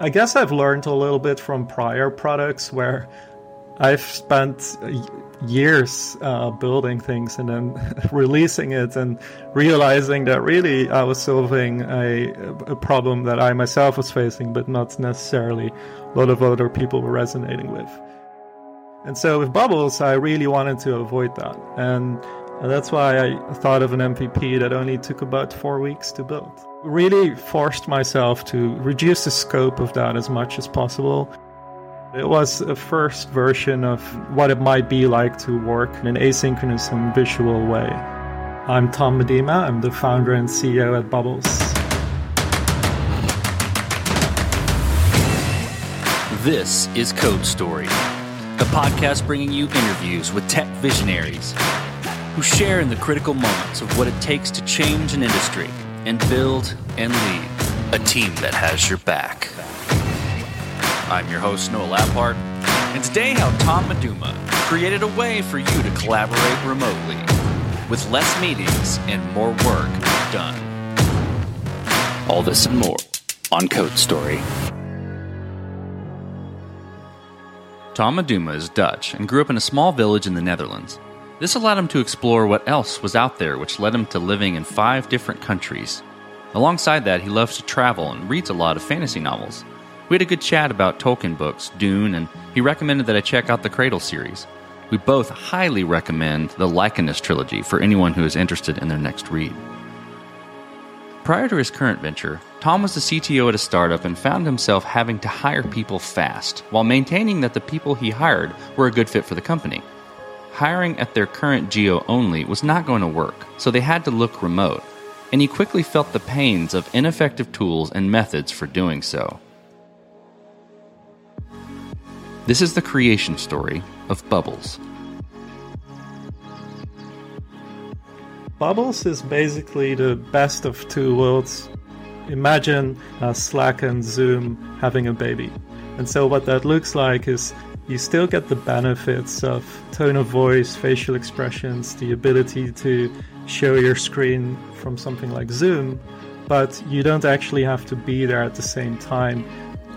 I guess I've learned a little bit from prior products where I've spent years uh, building things and then releasing it and realizing that really I was solving a, a problem that I myself was facing, but not necessarily a lot of other people were resonating with. And so with Bubbles, I really wanted to avoid that. And that's why I thought of an MVP that only took about four weeks to build. Really forced myself to reduce the scope of that as much as possible. It was a first version of what it might be like to work in an asynchronous and visual way. I'm Tom Medema, I'm the founder and CEO at Bubbles. This is Code Story, a podcast bringing you interviews with tech visionaries who share in the critical moments of what it takes to change an industry and build and lead a team that has your back. I'm your host, Noah Labhart, and today how Tom Medema created a way for you to collaborate remotely with less meetings and more work done. All this and more on Code Story. Tom Medema is Dutch and grew up in a small village in the Netherlands. This allowed him to explore what else was out there, which led him to living in five different countries. Alongside that, he loves to travel and reads a lot of fantasy novels. We had a good chat about Tolkien books, Dune, and he recommended that I check out the Cradle series. We both highly recommend the Licanius trilogy for anyone who is interested in their next read. Prior to his current venture, Tom was the CTO at a startup and found himself having to hire people fast while maintaining that the people he hired were a good fit for the company hiring at their current geo only was not going to work, so they had to look remote, and he quickly felt the pains of ineffective tools and methods for doing so. This is the creation story of Bubbles. Bubbles is basically the best of two worlds. Imagine uh, Slack and Zoom having a baby. And so, what that looks like is you still get the benefits of tone of voice, facial expressions, the ability to show your screen from something like Zoom, but you don't actually have to be there at the same time.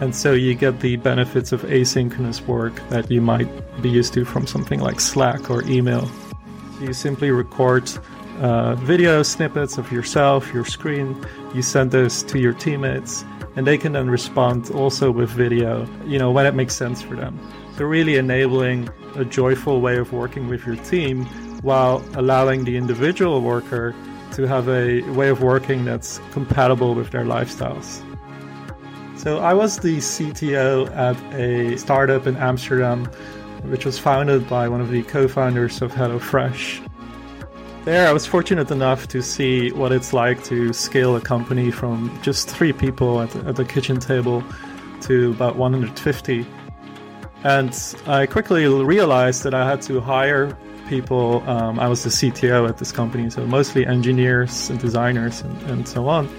And so you get the benefits of asynchronous work that you might be used to from something like Slack or email. You simply record uh, video snippets of yourself, your screen, you send those to your teammates, and they can then respond also with video, you know, when it makes sense for them. So, really enabling a joyful way of working with your team while allowing the individual worker to have a way of working that's compatible with their lifestyles. So, I was the CTO at a startup in Amsterdam, which was founded by one of the co founders of HelloFresh. There, I was fortunate enough to see what it's like to scale a company from just three people at, at the kitchen table to about 150 and I quickly realized that I had to hire people. Um, I was the CTO at this company, so mostly engineers and designers and, and so on.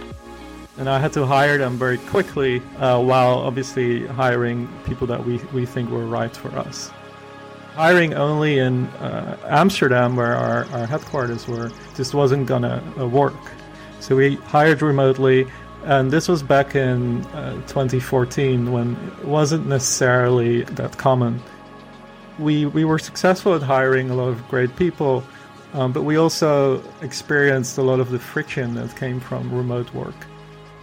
And I had to hire them very quickly uh, while obviously hiring people that we, we think were right for us. Hiring only in uh, Amsterdam, where our, our headquarters were, just wasn't going to uh, work. So we hired remotely and this was back in uh, 2014 when it wasn't necessarily that common. We, we were successful at hiring a lot of great people, um, but we also experienced a lot of the friction that came from remote work.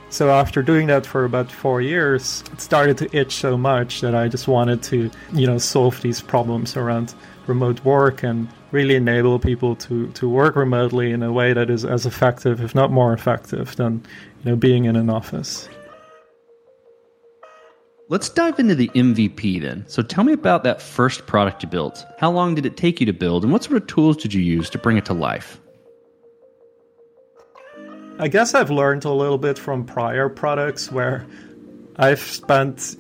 So after doing that for about four years, it started to itch so much that I just wanted to, you know, solve these problems around remote work and really enable people to, to work remotely in a way that is as effective, if not more effective, than you know, being in an office. Let's dive into the MVP then. So tell me about that first product you built. How long did it take you to build, and what sort of tools did you use to bring it to life? I guess I've learned a little bit from prior products where I've spent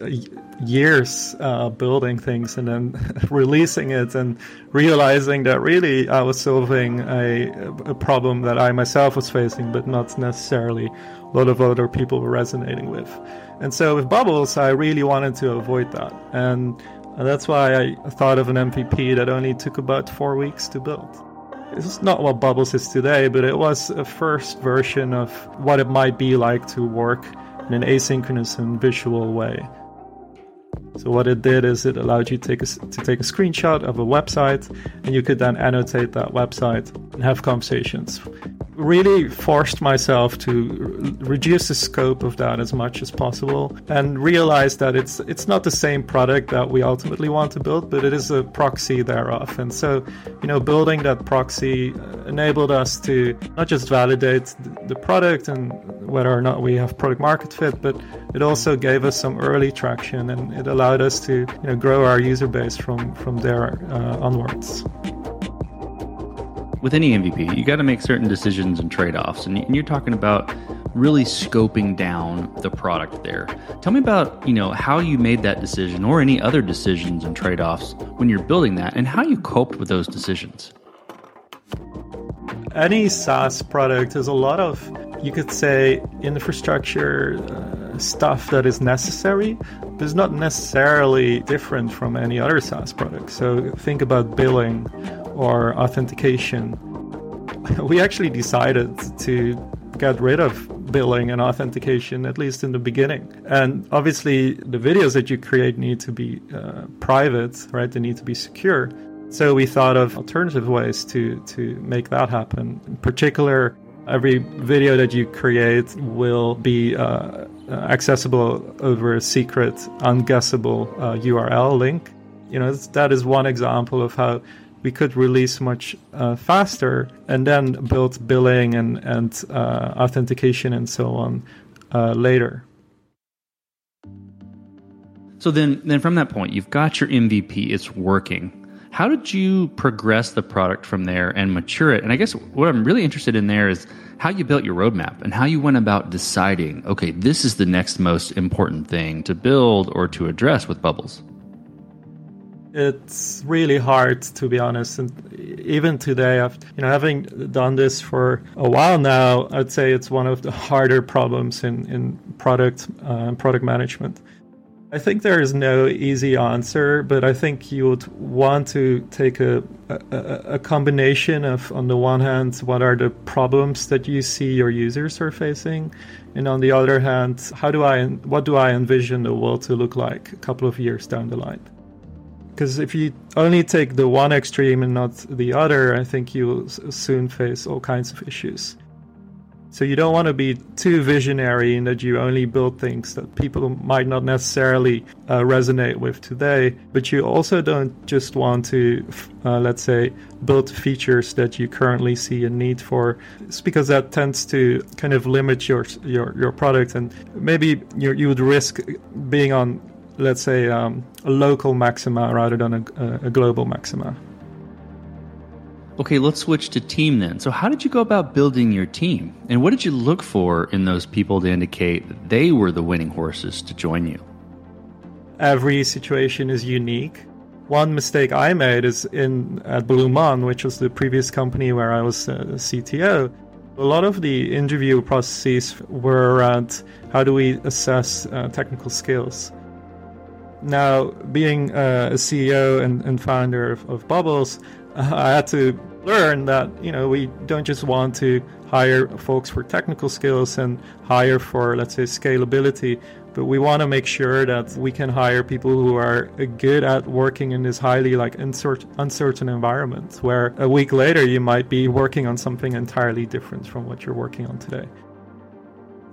years uh, building things and then releasing it and realizing that really I was solving a, a problem that I myself was facing, but not necessarily a lot of other people were resonating with. And so with Bubbles, I really wanted to avoid that. And that's why I thought of an MVP that only took about four weeks to build. It's not what Bubbles is today, but it was a first version of what it might be like to work in an asynchronous and visual way. So what it did is it allowed you to take a, to take a screenshot of a website, and you could then annotate that website and have conversations really forced myself to reduce the scope of that as much as possible and realize that it's it's not the same product that we ultimately want to build but it is a proxy thereof. And so you know building that proxy enabled us to not just validate the product and whether or not we have product market fit but it also gave us some early traction and it allowed us to you know grow our user base from from there uh, onwards with any MVP, you got to make certain decisions and trade offs. And you're talking about really scoping down the product there. Tell me about, you know, how you made that decision or any other decisions and trade offs when you're building that and how you coped with those decisions. Any SaaS product has a lot of, you could say, infrastructure uh, stuff that is necessary, but is not necessarily different from any other SaaS product. So think about billing or authentication. We actually decided to get rid of billing and authentication, at least in the beginning. And obviously, the videos that you create need to be uh, private, right? They need to be secure. So we thought of alternative ways to, to make that happen. In particular, every video that you create will be uh, accessible over a secret, unguessable uh, URL link. You know, that is one example of how we could release much uh, faster and then build billing and, and uh, authentication and so on uh, later. So then, then from that point, you've got your MVP, it's working. How did you progress the product from there and mature it? And I guess what I'm really interested in there is how you built your roadmap and how you went about deciding, okay, this is the next most important thing to build or to address with Bubbles it's really hard to be honest. And even today I've, you know having done this for a while now i'd say it's one of the harder problems in in product uh, product management. I think there is no easy answer but i think you would want to take a, a, a combination of on the one hand what are the problems that you see your users are facing and on the other hand how do i what do i envision the world to look like a couple of years down the line because if you only take the one extreme and not the other, I think you'll soon face all kinds of issues. So you don't want to be too visionary in that you only build things that people might not necessarily uh, resonate with today, but you also don't just want to, uh, let's say, build features that you currently see a need for. It's because that tends to kind of limit your your your product, and maybe you you would risk being on let's say, um, a local maxima rather than a, a global maxima. Okay, let's switch to team then. So, how did you go about building your team? And what did you look for in those people to indicate that they were the winning horses to join you? Every situation is unique. One mistake I made is in at Bluemon, which was the previous company where I was a CTO. A lot of the interview processes were around how do we assess uh, technical skills. Now, being uh, a CEO and, and founder of, of Bubbles, uh, I had to learn that you know we don't just want to hire folks for technical skills and hire for let's say scalability but we want to make sure that we can hire people who are good at working in this highly like uncertain environment where a week later you might be working on something entirely different from what you're working on today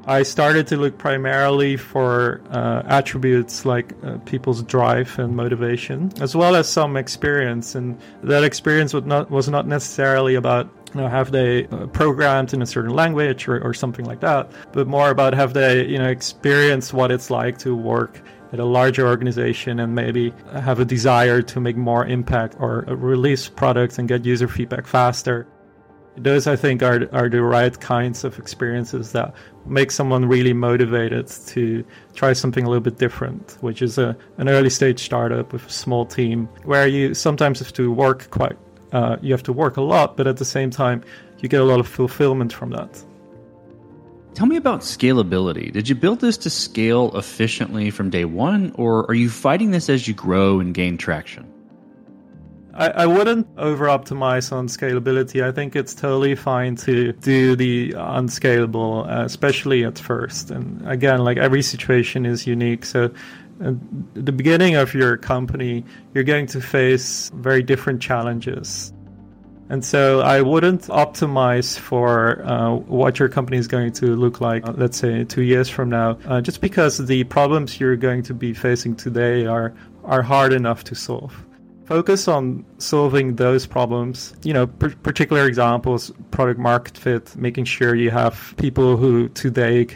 I started to look primarily for uh, attributes like uh, people's drive and motivation, as well as some experience. And that experience was not was not necessarily about you know have they uh, programmed in a certain language or, or something like that, but more about have they you know experienced what it's like to work at a larger organization and maybe have a desire to make more impact or release products and get user feedback faster those I think are are the right kinds of experiences that make someone really motivated to try something a little bit different, which is a an early stage startup with a small team where you sometimes have to work quite uh, you have to work a lot, but at the same time you get a lot of fulfillment from that. Tell me about scalability. Did you build this to scale efficiently from day one, or are you fighting this as you grow and gain traction? I, I wouldn't over optimize on scalability. I think it's totally fine to do the unscalable, uh, especially at first. And again, like every situation is unique. So at the beginning of your company, you're going to face very different challenges. And so I wouldn't optimize for uh, what your company is going to look like, uh, let's say two years from now, uh, just because the problems you're going to be facing today are, are hard enough to solve focus on solving those problems. You know, particular examples, product market fit, making sure you have people who today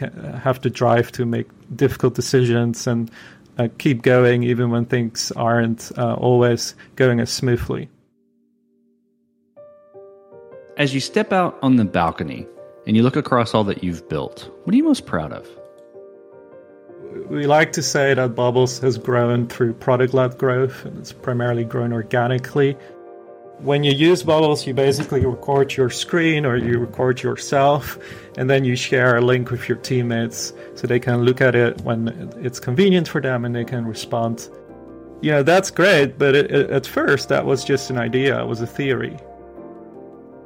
have the drive to make difficult decisions and uh, keep going even when things aren't uh, always going as smoothly. As you step out on the balcony and you look across all that you've built, what are you most proud of? We like to say that Bubbles has grown through product led growth, and it's primarily grown organically. When you use Bubbles, you basically record your screen or you record yourself, and then you share a link with your teammates so they can look at it when it's convenient for them and they can respond. You know, that's great, but it, it, at first that was just an idea, it was a theory.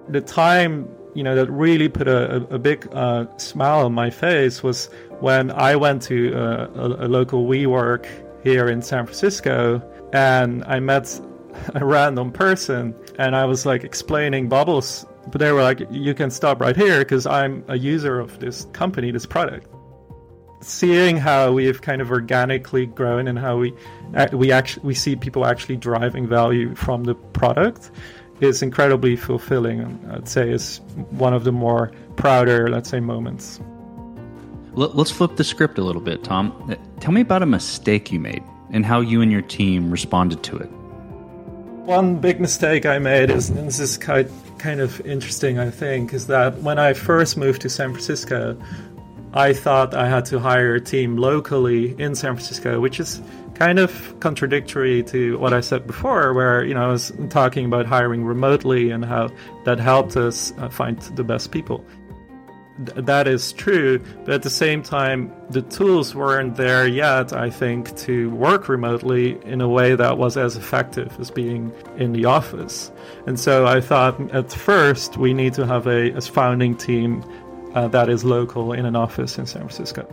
The time you know that really put a, a, a big uh, smile on my face was when I went to uh, a, a, local WeWork here in San Francisco and I met a random person and I was like explaining bubbles, but they were like, "You can stop right here because I'm a user of this company, this product." Seeing how we've kind of organically grown and how we we actually we see people actually driving value from the product is incredibly fulfilling. I'd say is one of the more prouder, let's say, moments. Let's flip the script a little bit, Tom. Uh, tell me about a mistake you made and how you and your team responded to it. One big mistake I made is, and this is kind kind of interesting, I think, is that when I first moved to San Francisco, I thought I had to hire a team locally in San Francisco, which is kind of contradictory to what I said before, where you know I was talking about hiring remotely and how that helped us uh, find the best people. Th- that is true, but at the same time, the tools weren't there yet. I think to work remotely in a way that was as effective as being in the office. And so I thought at first we need to have a, a founding team uh, that is local in an office in San Francisco.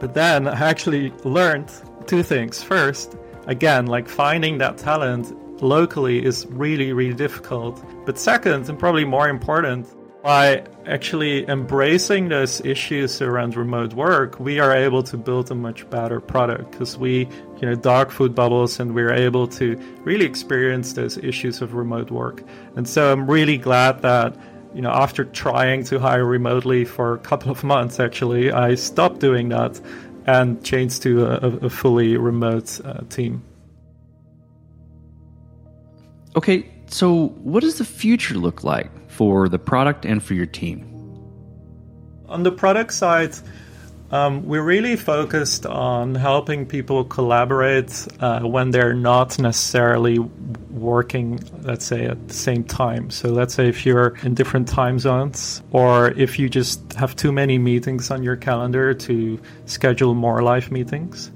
But then I actually learned two things. First, again, like finding that talent locally is really, really difficult. But second, and probably more important, by actually embracing those issues around remote work, we are able to build a much better product because we, you know, dog food bubbles and we're able to really experience those issues of remote work. And so I'm really glad that, you know, after trying to hire remotely for a couple of months, actually, I stopped doing that and changed to a, a fully remote uh, team. Okay, so what does the future look like for the product and for your team? On the product side, um, we're really focused on helping people collaborate uh, when they're not necessarily working, let's say, at the same time. So, let's say if you're in different time zones, or if you just have too many meetings on your calendar to schedule more live meetings.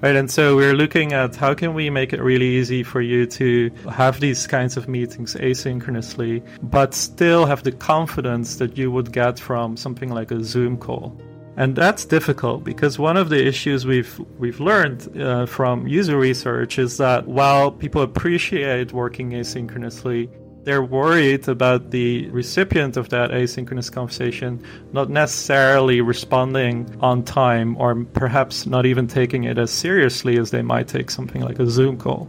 Right, and so we're looking at how can we make it really easy for you to have these kinds of meetings asynchronously, but still have the confidence that you would get from something like a Zoom call. And that's difficult because one of the issues we've we've learned uh, from user research is that while people appreciate working asynchronously, they're worried about the recipient of that asynchronous conversation not necessarily responding on time or perhaps not even taking it as seriously as they might take something like a Zoom call.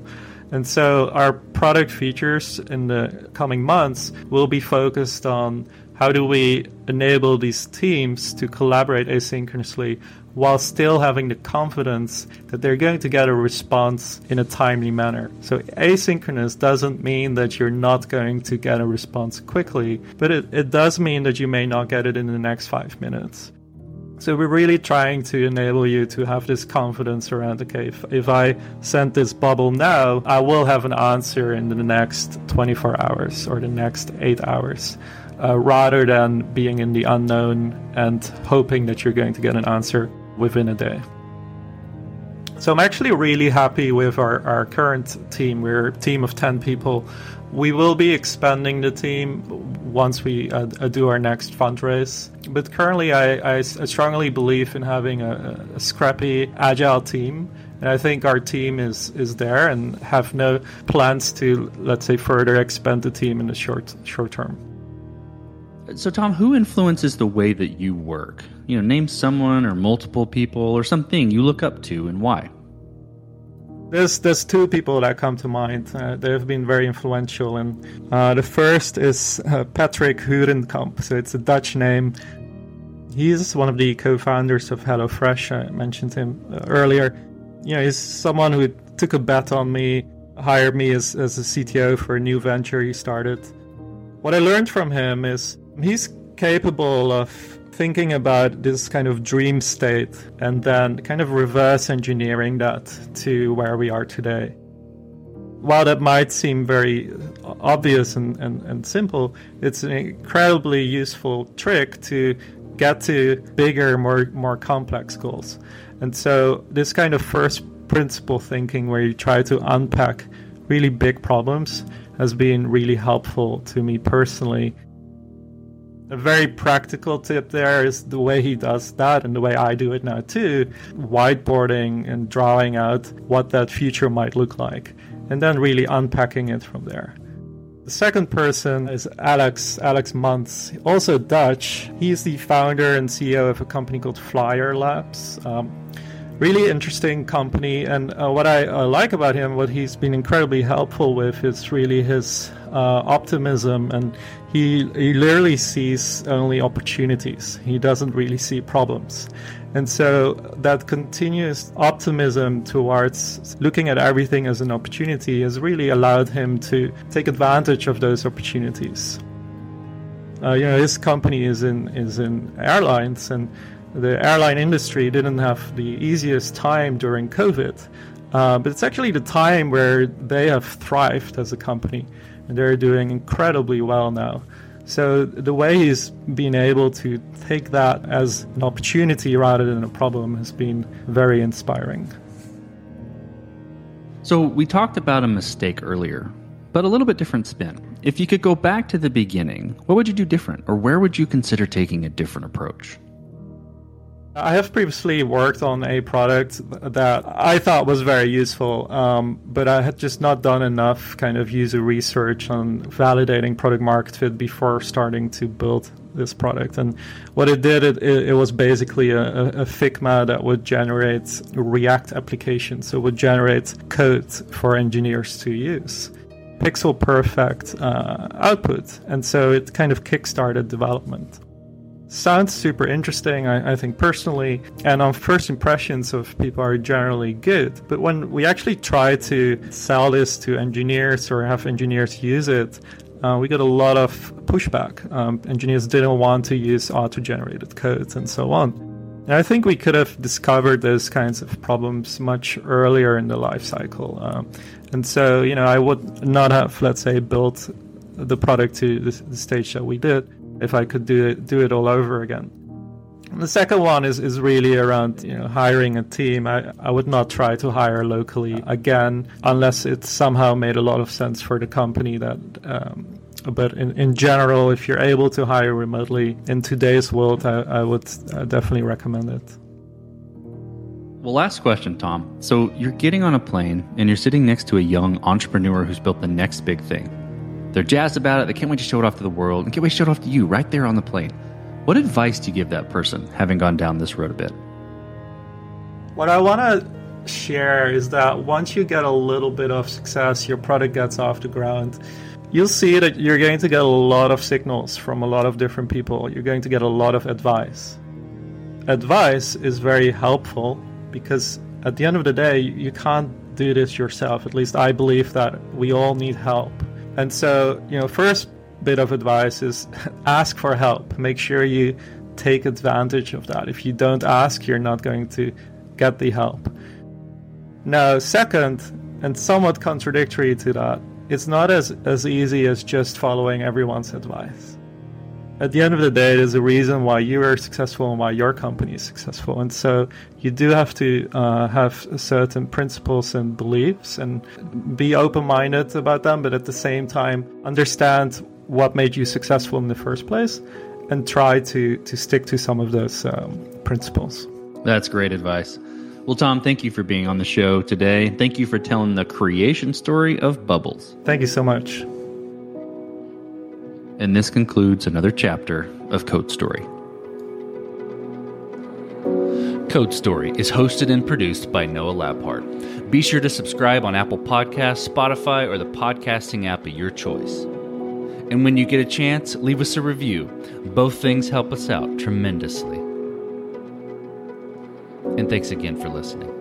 And so our product features in the coming months will be focused on how do we enable these teams to collaborate asynchronously while still having the confidence that they're going to get a response in a timely manner? So, asynchronous doesn't mean that you're not going to get a response quickly, but it, it does mean that you may not get it in the next five minutes. So we're really trying to enable you to have this confidence around okay, if, if I send this bubble now, I will have an answer in the next 24 hours or the next eight hours uh, rather than being in the unknown and hoping that you're going to get an answer within a day. So I'm actually really happy with our, our current team. We're a team of 10 people. We will be expanding the team once we uh, uh do our next fundraise. But currently, I, I strongly believe in having a, a scrappy, agile team. And I think our team is, is there and have no plans to, let's say, further expand the team in the short short term. So, Tom, who influences the way that you work? You know, name someone or multiple people or something you look up to and why. There's there's two people that come to mind. Uh, they have been very influential, and uh, the first is uh, Patrick Hurenkamp. So it's a Dutch name. He's one of the co-founders of HelloFresh. I mentioned him uh, earlier. You know, he's someone who took a bet on me, hired me as as a CTO for a new venture he started. What I learned from him is he's capable of thinking about this kind of dream state and then kind of reverse engineering that to where we are today. While that might seem very obvious and, and, and simple, it's an incredibly useful trick to get to bigger, more more complex goals. And so this kind of first principle thinking where you try to unpack really big problems has been really helpful to me personally a very practical tip there is the way he does that and the way I do it now too whiteboarding and drawing out what that future might look like and then really unpacking it from there. The second person is Alex, Alex Mans, also Dutch. He's the founder and CEO of a company called FLYR Labs. Um, really interesting company. And uh, what I uh, like about him, what he's been incredibly helpful with, is really his uh, optimism. And he, he literally sees only opportunities, he doesn't really see problems. And so that continuous optimism towards looking at everything as an opportunity has really allowed him to take advantage of those opportunities. Uh, you know, his company is in is in airlines, and the airline industry didn't have the easiest time during COVID, uh, but it's actually the time where they have thrived as a company, and they're doing incredibly well now. So the way he's been able to take that as an opportunity rather than a problem has been very inspiring. So we talked about a mistake earlier, but a little bit different spin. If you could go back to the beginning, what would you do different, or where would you consider taking a different approach? I have previously worked on a product that I thought was very useful, um, but I had just not done enough kind of user research on validating product market fit before starting to build this product. And what it did, it, it was basically a, a Figma that would generate React applications, so it would generate code for engineers to use. Pixel perfect uh, output, and so it kind of kickstarted development sounds super interesting, I, I, think personally, and on first impressions of people are generally good. But when we actually try to sell this to engineers or have engineers use it, uh, we got a lot of pushback. Um, engineers didn't want to use auto-generated codes and so on. And I think we could have discovered those kinds of problems much earlier in the life cycle. Um, and so, you know, I would not have, let's say, built the product to the stage that we did if I could do it do it all over again. And the second one is, is really around you know hiring a team. I, I would not try to hire locally again unless it somehow made a lot of sense for the company. That um, but in, in general, if you're able to hire remotely in today's world, I, I would uh, definitely recommend it. Well, last question, Tom. So you're getting on a plane and you're sitting next to a young entrepreneur who's built the next big thing. They're jazzed about it. They can't wait to show it off to the world and can't wait to show it off to you right there on the plane. What advice do you give that person having gone down this road a bit? What I want to share is that once you get a little bit of success, your product gets off the ground, you'll see that you're going to get a lot of signals from a lot of different people. You're going to get a lot of advice. Advice is very helpful because at the end of the day, you can't do this yourself. At least I believe that we all need help. And so, you know, first bit of advice is ask for help. Make sure you take advantage of that. If you don't ask, you're not going to get the help. Now, second, and somewhat contradictory to that, it's not as, as easy as just following everyone's advice. At the end of the day, there's a reason why you are successful and why your company is successful. And so you do have to uh, have certain principles and beliefs and be open minded about them, but at the same time, understand what made you successful in the first place and try to, to stick to some of those um, principles. That's great advice. Well, Tom, thank you for being on the show today. Thank you for telling the creation story of Bubbles. Thank you so much. And this concludes another chapter of Code Story. Code Story is hosted and produced by Noah Labhart. Be sure to subscribe on Apple Podcasts, Spotify, or the podcasting app of your choice. And when you get a chance, leave us a review. Both things help us out tremendously. And thanks again for listening.